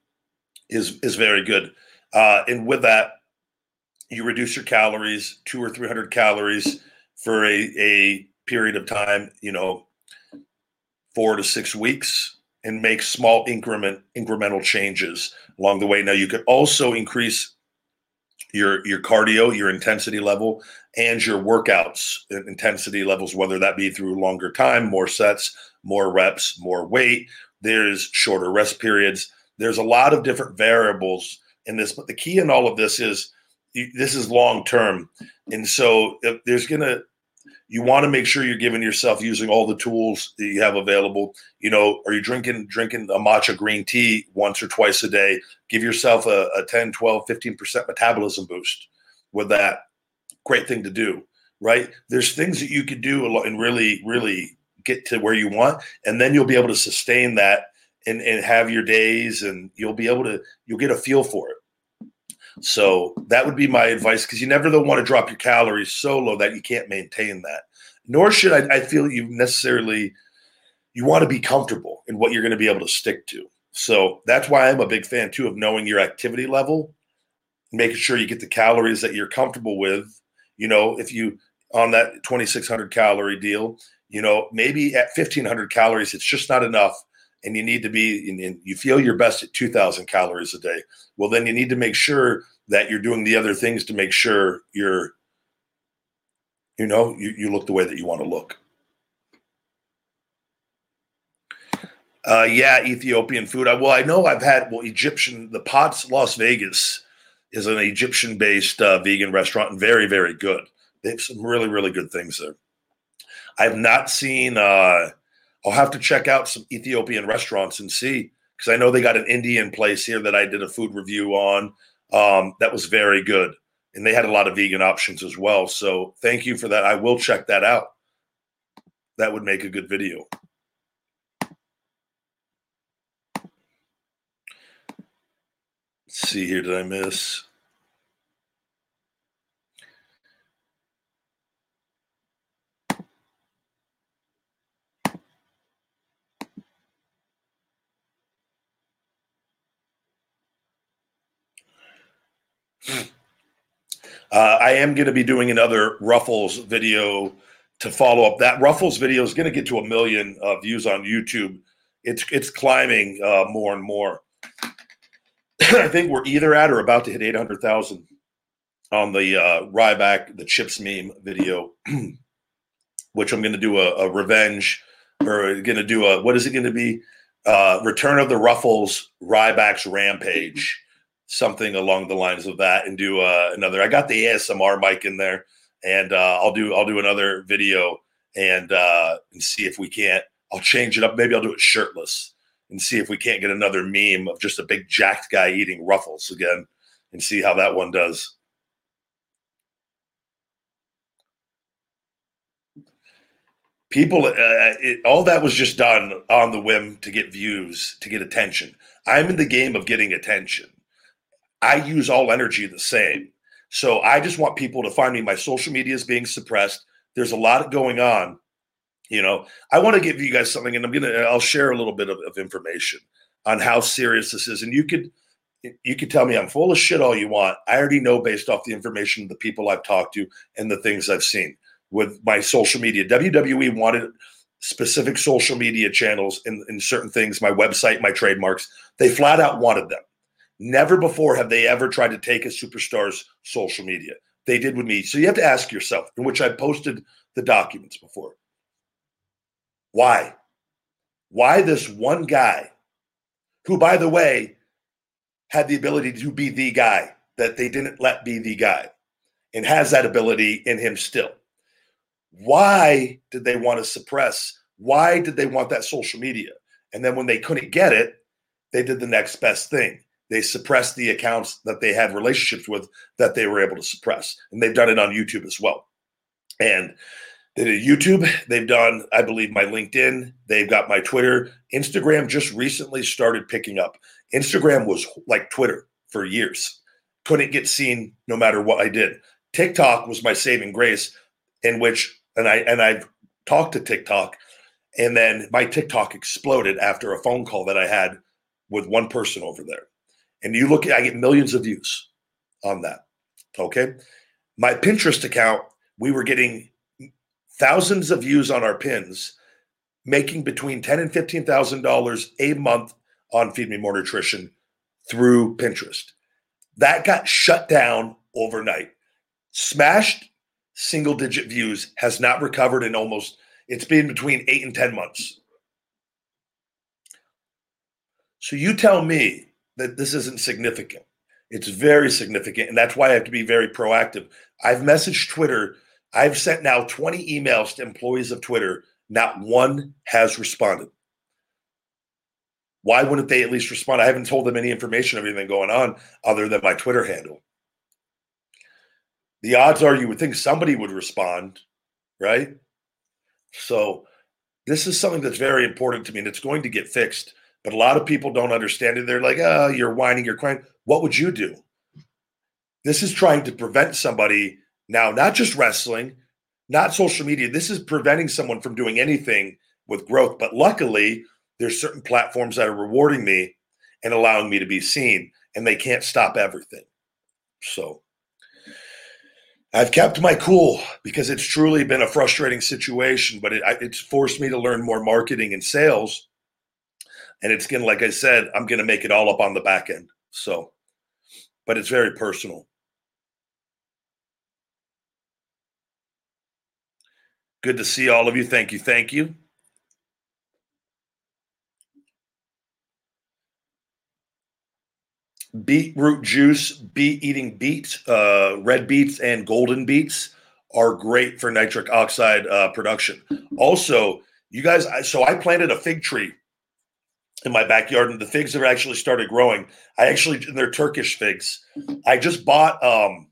is is very good. Uh, and with that, you reduce your calories, two or 300 calories for a, a period of time, you know, four to six weeks, and make small increment incremental changes along the way. Now you could also increase your your cardio, your intensity level, and your workouts intensity levels, whether that be through longer time, more sets, more reps, more weight. There's shorter rest periods. There's a lot of different variables in this. But the key in all of this is this is long term, and so there's gonna you want to make sure you're giving yourself using all the tools that you have available. You know, are you drinking drinking a matcha green tea once or twice a day? Give yourself a, a 10, 12, 15% metabolism boost with that. Great thing to do, right? There's things that you could do and really, really get to where you want, and then you'll be able to sustain that and, and have your days and you'll be able to you'll get a feel for it so that would be my advice because you never want to drop your calories so low that you can't maintain that. Nor should I, I feel you necessarily you want to be comfortable in what you're going to be able to stick to. So that's why i'm a big fan too of knowing your activity level making sure you get the calories that you're comfortable with. You know if you on that 2600 calorie deal you know maybe at 1500 calories it's just not enough and you need to be and you feel your best at 2000 calories a day well then you need to make sure that you're doing the other things to make sure you're you know you, you look the way that you want to look. Uh, yeah ethiopian food I, well i know i've had well egyptian the pots las vegas is an egyptian based uh, vegan restaurant and very very good. They have some really really good things there. I've not seen uh I'll have to check out some Ethiopian restaurants and see because I know they got an Indian place here that I did a food review on. Um, that was very good, and they had a lot of vegan options as well. So thank you for that. I will check that out. That would make a good video. Let's see here, did I miss? Uh, I am going to be doing another Ruffles video to follow up. That Ruffles video is going to get to a million uh, views on YouTube. It's it's climbing uh, more and more. [clears throat] I think we're either at or about to hit eight hundred thousand on the uh, Ryback the Chips meme video, [clears throat] which I'm going to do a, a revenge or going to do a what is it going to be? Uh, Return of the Ruffles Ryback's Rampage something along the lines of that and do uh, another. I got the ASMR mic in there, and uh, I'll do I'll do another video and uh, and see if we can't. I'll change it up. Maybe I'll do it shirtless and see if we can't get another meme of just a big jacked guy eating ruffles again, and see how that one does. People, uh, it, all that was just done on the whim to get views, to get attention. I'm in the game of getting attention I use all energy the same. So I just want people to find me. My social media is being suppressed. There's a lot going on. You know, I want to give you guys something, and I'm gonna I'll share a little bit of, of information on how serious this is. And you could you could tell me I'm full of shit all you want. I already know based off the information, the people I've talked to, and the things I've seen with my social media. WWE wanted specific social media channels in, in certain things, my website, my trademarks. They flat out wanted them Never before have they ever tried to take a superstar's social media. They did with me. So you have to ask yourself, in which I posted the documents before. Why? Why this one guy, who, by the way, had the ability to be the guy that they didn't let be the guy and has that ability in him still? Why did they want to suppress? Why did they want that social media? And then when they couldn't get it, they did the next best thing. They suppressed the accounts that they had relationships with that they were able to suppress. And they've done it on YouTube as well. And they did YouTube. They've done, I believe, my LinkedIn. They've got my Twitter. Instagram just recently started picking up. Instagram was like Twitter for years. Couldn't get seen no matter what I did. TikTok was my saving grace, in which and I and I've talked to TikTok, and then my TikTok exploded after a phone call that I had with one person over there. And you look, at I get millions of views on that. Okay, my Pinterest account, we were getting thousands of views on our pins, making between ten and fifteen thousand dollars a month on Feed Me More Nutrition through Pinterest. That got shut down overnight, smashed single digit views, has not recovered in almost, it's been between eight and 10 months. So you tell me that this isn't significant. It's very significant. And that's why I have to be very proactive. I've messaged Twitter. I've sent now 20 emails to employees of Twitter. Not one has responded. Why wouldn't they at least respond? I haven't told them any information of anything going on other than my Twitter handle the odds are you would think somebody would respond, right? So this is something that's very important to me and it's going to get fixed. But a lot of people don't understand it. They're like, oh, you're whining, you're crying. What would you do? This is trying to prevent somebody now, not just wrestling, not social media. This is preventing someone from doing anything with growth. But luckily, there's certain platforms that are rewarding me and allowing me to be seen, and they can't stop everything. So I've kept my cool because it's truly been a frustrating situation, but it, it's forced me to learn more marketing and sales. And it's to, like I said, I'm to make it all up on the back end. So, but it's very personal. Good to see all of you. Thank you. Thank you. beetroot juice, beet eating beets, uh, red beets, and golden beets are great for nitric oxide uh, production. Also, you guys, so I planted a fig tree in my backyard, and the figs have actually started growing. I actually, they're Turkish figs. I just bought, um,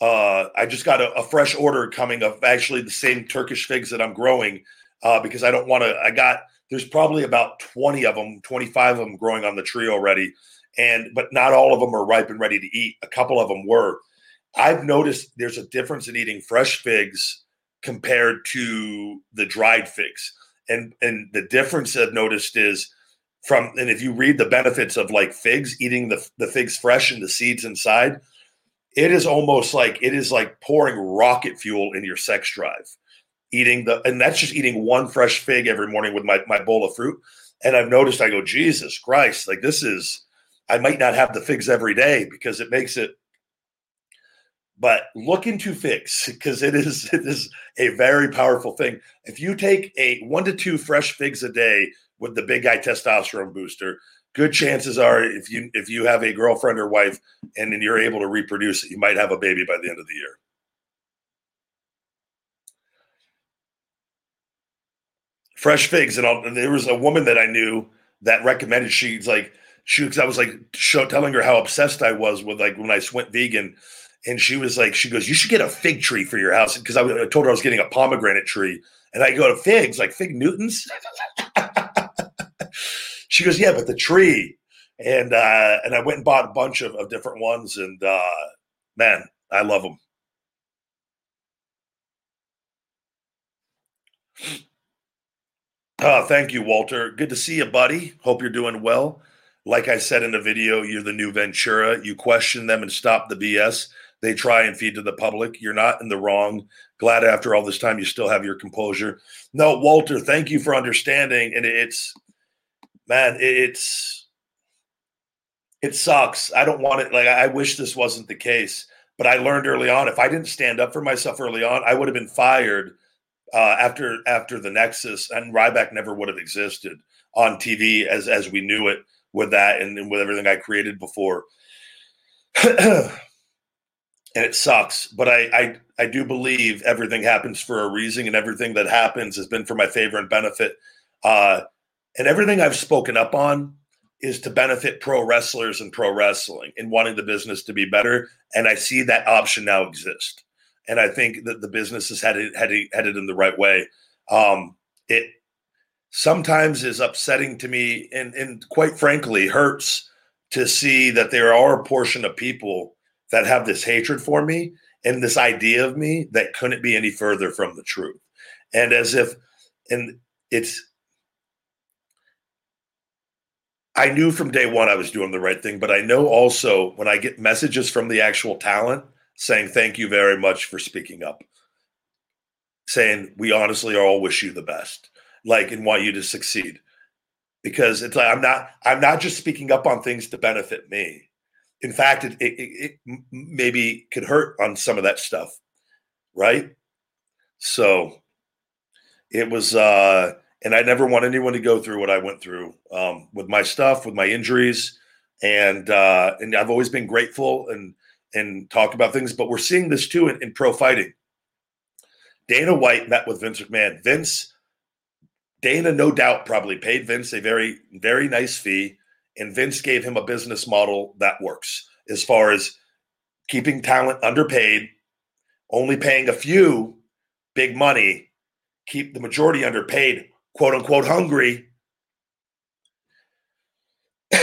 uh, I just got a, a fresh order coming of actually the same Turkish figs that I'm growing uh, because I don't want to. I got there's probably about 20 of them, 25 of them growing on the tree already and but not all of them are ripe and ready to eat. A couple of them were. I've noticed there's a difference in eating fresh figs compared to the dried figs. And and the difference I've noticed is from and if you read the benefits of like figs, eating the, the figs fresh and the seeds inside, it is almost like it is like pouring rocket fuel in your sex drive. Eating the and that's just eating one fresh fig every morning with my, my bowl of fruit. And I've noticed I go, Jesus Christ, like this is I might not have the figs every day because it makes it. But look into figs because it is [laughs] it is a very powerful thing. If you take a one to two fresh figs a day with the big guy testosterone booster, good chances are if you if you have a girlfriend or wife and then you're able to reproduce you might have a baby by the end of the year. Fresh figs, and, and there was a woman that I knew that recommended. She's like, she I was like show, telling her how obsessed I was with like when I went vegan, and she was like, she goes, you should get a fig tree for your house because I, I, told her I was getting a pomegranate tree, and I go to figs like fig Newtons. [laughs] she goes, yeah, but the tree, and uh, and I went and bought a bunch of, of different ones, and uh, man, I love them. Oh, thank you, Walter. Good to see you, buddy. Hope you're doing well. Like I said in the video, you're the new Ventura. You question them and stop the BS. They try and feed to the public. You're not in the wrong. Glad after all this time you still have your composure. No, Walter, thank you for understanding. And it's, man, it's, it sucks. I don't want it. Like I wish this wasn't the case, but I learned early on if I didn't stand up for myself early on, I would have been fired uh, after after the Nexus, and Ryback never would have existed on TV as as we knew it with that and, and with everything I created before. [clears throat] and it sucks, but I, I I do believe everything happens for a reason, and everything that happens has been for my favor and benefit. Uh, and everything I've spoken up on is to benefit pro wrestlers and pro wrestling and wanting the business to be better. And I see that option now exist. And I think that the business is headed headed, headed in the right way. Um, it sometimes is upsetting to me and, and quite frankly hurts to see that there are a portion of people that have this hatred for me and this idea of me that couldn't be any further from the truth. And as if, and it's I knew from day one I was doing the right thing, but I know also when I get messages from the actual talent saying, Thank you very much for speaking up, saying, We honestly all wish you the best, like, and want you to succeed. Because it's like I'm not, I'm not just speaking up on things to benefit me. In fact, it, it, it maybe could hurt on some of that stuff, right? So it was uh and I never want anyone to go through what I went through um, with my stuff, with my injuries, and uh, and I've always been grateful and and talk about things. But we're seeing this too in, in pro fighting. Dana White met with Vince McMahon. Vince, Dana, no doubt, probably paid Vince a very very nice fee, and Vince gave him a business model that works as far as keeping talent underpaid, only paying a few big money, keep the majority underpaid quote unquote hungry. [clears throat]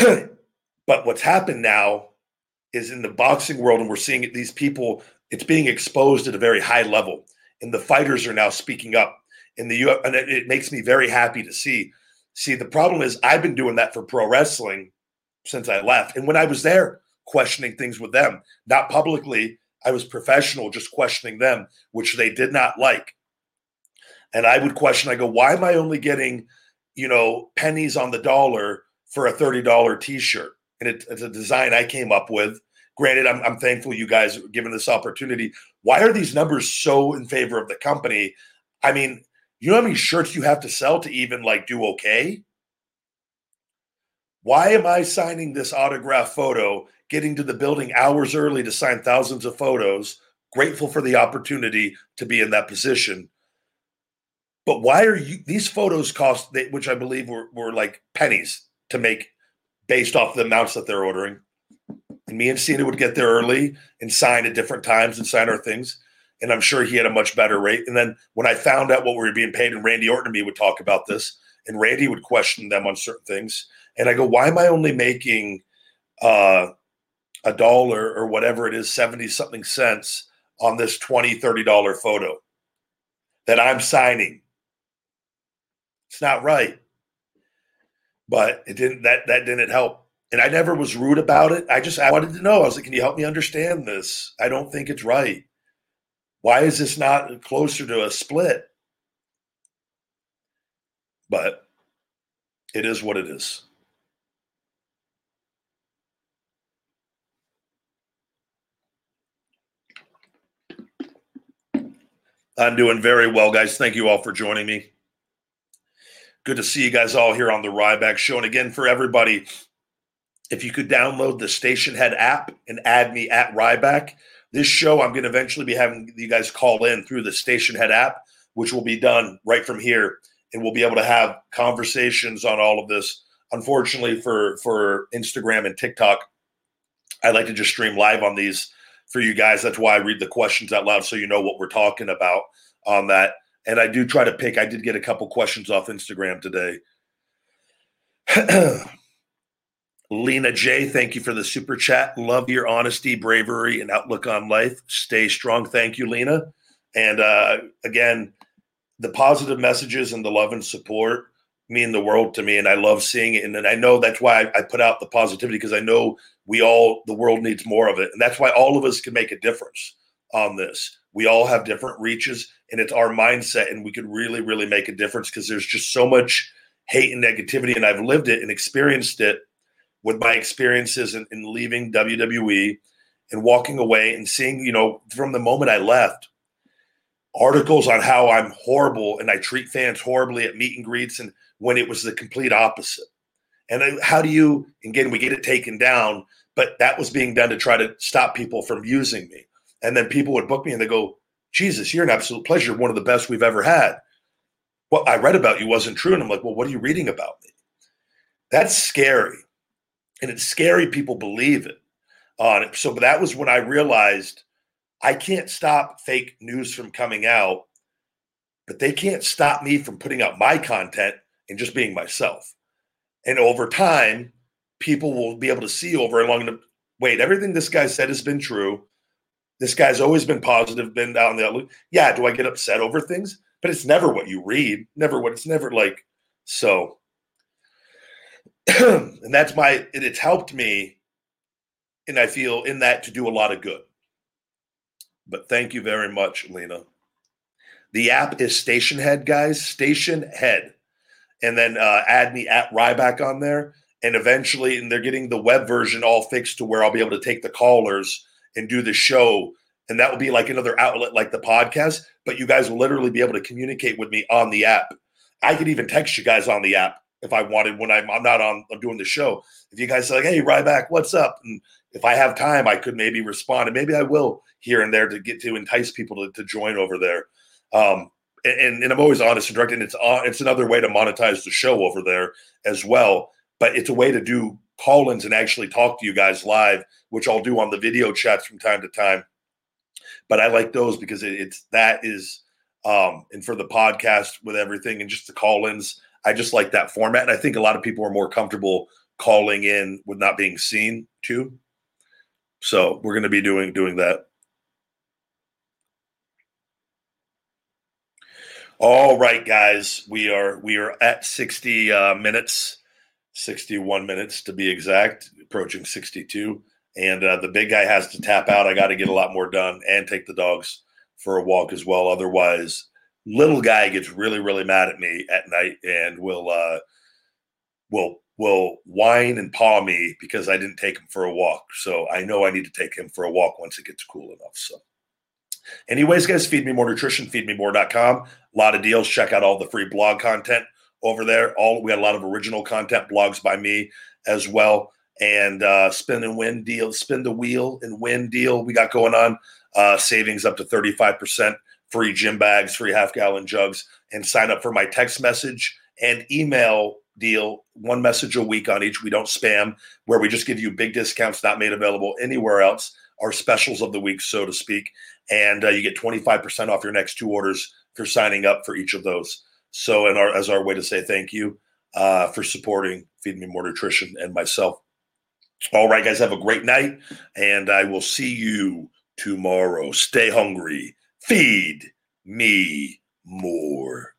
but what's happened now is in the boxing world, and we're seeing these people, it's being exposed at a very high level. And the fighters are now speaking up. In the and it makes me very happy to see. See, the problem is I've been doing that for pro wrestling since I left. And when I was there, questioning things with them, not publicly, I was professional, just questioning them, which they did not like. And I would question, I go, why am I only getting, you know, pennies on the dollar for a $30 t shirt? And it, it's a design I came up with. Granted, I'm, I'm thankful you guys given this opportunity. Why are these numbers so in favor of the company? I mean, you know how many shirts you have to sell to even like do okay? Why am I signing this autograph photo, getting to the building hours early to sign thousands of photos? Grateful for the opportunity to be in that position. But why are you these photos cost which I believe were, were like pennies to make based off the amounts that they're ordering. And me and Cena would get there early and sign at different times and sign our things. And I'm sure he had a much better rate. And then when I found out what we were being paid, and Randy Orton and me would talk about this, and Randy would question them on certain things. And I go, why am I only making uh, a dollar or whatever it is, 70 something cents on this 20 $30 photo that I'm signing? It's not right. But it didn't that that didn't help. And I never was rude about it. I just I wanted to know. I was like, can you help me understand this? I don't think it's right. Why is this not closer to a split? But it is what it is. I'm doing very well, guys. Thank you all for joining me. Good to see you guys all here on the Ryback Show. And again, for everybody, if you could download the Stationhead app and add me at Ryback, this show I'm going to eventually be having you guys call in through the Stationhead app, which will be done right from here, and we'll be able to have conversations on all of this. Unfortunately, for for Instagram and TikTok, I like to just stream live on these for you guys. That's why I read the questions out loud so you know what we're talking about on that and I do try to pick. I did get a couple questions off Instagram today. [clears throat] Lena J, thank you for the super chat. Love your honesty, bravery, and outlook on life. Stay strong. Thank you, Lena. And uh, again, the positive messages and the love and support mean the world to me, and I love seeing it. And, and I know that's why I, I put out the positivity because I know we all the world needs more of it, and that's why all of us can make a difference on this. We all have different reaches, and it's our mindset, and we could really, really make a difference because there's just so much hate and negativity, and I've lived it and experienced it with my experiences in, in leaving WWE and walking away and seeing, you know, from the moment I left, articles on how I'm horrible and I treat fans horribly at meet and greets, and when it was the complete opposite. And then how do you, again, we get it taken down, but that was being done to try to stop people from using me. And then people would book me and they go, Jesus, you're an absolute pleasure, one of the best we've ever had. What I read about you wasn't true. And I'm like, well, what are you reading about me? That's scary. And it's scary people believe it on it. So that was when I realized I can't stop fake news from coming out, but they can't stop me from putting out my content and just being myself. And over time, people will be able to see over and along the wait, everything this guy said has been true. This guy's always been positive, been down the outlook. Yeah, do I get upset over things? But it's never what you read, never what it's never like. So, [clears throat] and that's my, it, it's helped me. And I feel in that to do a lot of good. But thank you very much, Lena. The app is Stationhead, guys. Stationhead. And then uh, add me at Ryback on there. And eventually, and they're getting the web version all fixed to where I'll be able to take the callers and do the show. And that will be like another outlet like the podcast. But you guys will literally be able to communicate with me on the app. I could even text you guys on the app if I wanted when I'm, I'm not on I'm doing the show. If you guys say like, hey, Ryback, what's up? And if I have time, I could maybe respond, and maybe I will here and there to get to entice people to, to join over there. Um, and, and I'm always honest and direct, and it's uh, it's another way to monetize the show over there as well. But it's a way to do call-ins and actually talk to you guys live, which I'll do on the video chats from time to time. But I like those because it, it's that is um, and for the podcast with everything and just the call-ins, I just like that format. And I think a lot of people are more comfortable calling in with not being seen too. So we're going to be doing doing that. All right, guys, we are we are at sixty uh, minutes, sixty-one minutes to be exact, approaching sixty-two. And uh, the big guy has to tap out. I got to get a lot more done and take the dogs for a walk as well. Otherwise, little guy gets really really mad at me at night and will uh, will will whine and paw me because I didn't take him for a walk. So I know I need to take him for a walk once it gets cool enough. So, anyways, guys, feed me more nutrition, feedmemore.com. A lot of deals. Check out all the free blog content over there. All we got a lot of original content, blogs by me as well. And uh, spin and win deal, spin the wheel and win deal we got going on. Uh, savings up to 35%, free gym bags, free half gallon jugs, and sign up for my text message and email deal, one message a week on each. We don't spam, where we just give you big discounts not made available anywhere else, our specials of the week, so to speak. And uh, you get 25% off your next two orders for signing up for each of those. So, and our, as our way to say thank you uh, for supporting Feed Me More Nutrition and myself. All right, guys, have a great night, and I will see you tomorrow. Stay hungry. Feed me more.